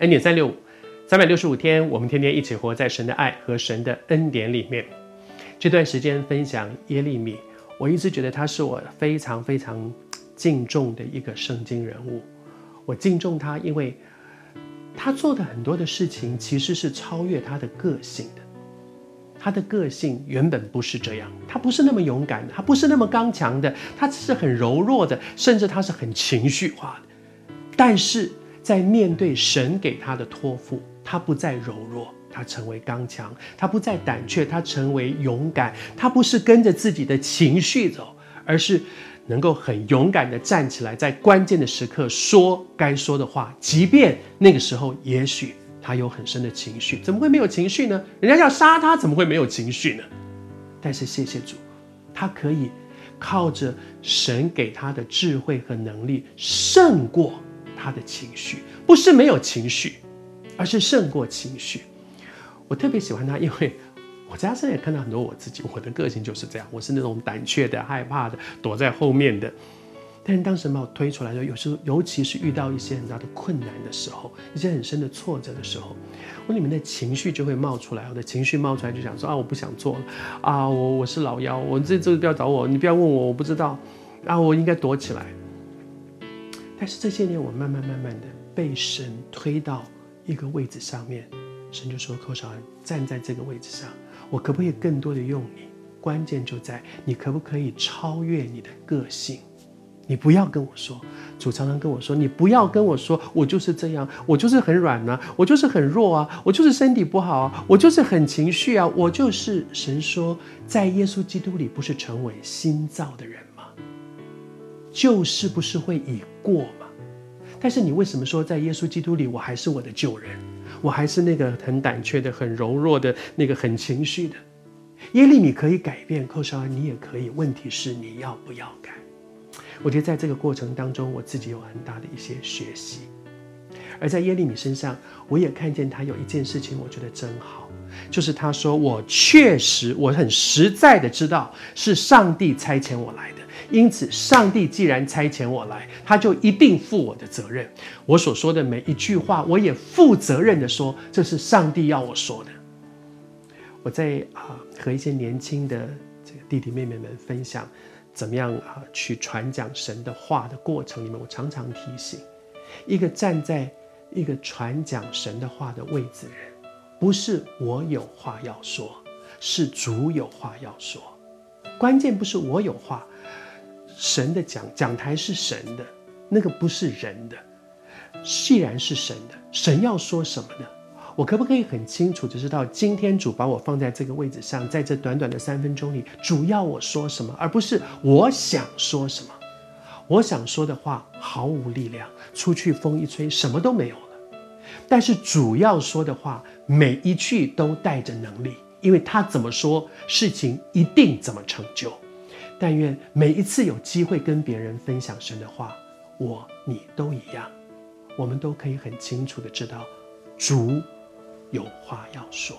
恩典三六五，三百六十五天，我们天天一起活在神的爱和神的恩典里面。这段时间分享耶利米，我一直觉得他是我非常非常敬重的一个圣经人物。我敬重他，因为他做的很多的事情其实是超越他的个性的。他的个性原本不是这样，他不是那么勇敢的，他不是那么刚强的，他只是很柔弱的，甚至他是很情绪化的。但是在面对神给他的托付，他不再柔弱，他成为刚强；他不再胆怯，他成为勇敢。他不是跟着自己的情绪走，而是能够很勇敢地站起来，在关键的时刻说该说的话，即便那个时候也许。他有很深的情绪，怎么会没有情绪呢？人家要杀他，怎么会没有情绪呢？但是谢谢主，他可以靠着神给他的智慧和能力，胜过他的情绪。不是没有情绪，而是胜过情绪。我特别喜欢他，因为我在他身上也看到很多我自己。我的个性就是这样，我是那种胆怯的、害怕的、躲在后面的。但是当时把我推出来的时候，有时候尤其是遇到一些很大的困难的时候，一些很深的挫折的时候，我里面的情绪就会冒出来。我的情绪冒出来就想说啊，我不想做了啊，我我是老幺，我这这不要找我，你不要问我，我不知道啊，我应该躲起来。但是这些年，我慢慢慢慢的被神推到一个位置上面，神就说：“寇绍恩，站在这个位置上，我可不可以更多的用你？关键就在你可不可以超越你的个性。”你不要跟我说，主常常跟我说，你不要跟我说，我就是这样，我就是很软呐、啊，我就是很弱啊，我就是身体不好啊，我就是很情绪啊，我就是神说，在耶稣基督里不是成为新造的人吗？就是不是会已过吗？但是你为什么说在耶稣基督里我还是我的旧人，我还是那个很胆怯的、很柔弱的、那个很情绪的？耶利米可以改变，寇绍恩你也可以，问题是你要不要改？我觉得在这个过程当中，我自己有很大的一些学习。而在耶利米身上，我也看见他有一件事情，我觉得真好，就是他说：“我确实，我很实在的知道是上帝差遣我来的。因此，上帝既然差遣我来，他就一定负我的责任。我所说的每一句话，我也负责任的说，这是上帝要我说的。”我在啊和一些年轻的这个弟弟妹妹们分享。怎么样啊？去传讲神的话的过程里面，我常常提醒，一个站在一个传讲神的话的位置人，不是我有话要说，是主有话要说。关键不是我有话，神的讲讲台是神的，那个不是人的。既然是神的，神要说什么呢？我可不可以很清楚的知道，今天主把我放在这个位置上，在这短短的三分钟里，主要我说什么，而不是我想说什么。我想说的话毫无力量，出去风一吹，什么都没有了。但是主要说的话，每一句都带着能力，因为他怎么说，事情一定怎么成就。但愿每一次有机会跟别人分享神的话，我你都一样，我们都可以很清楚的知道，主。有话要说。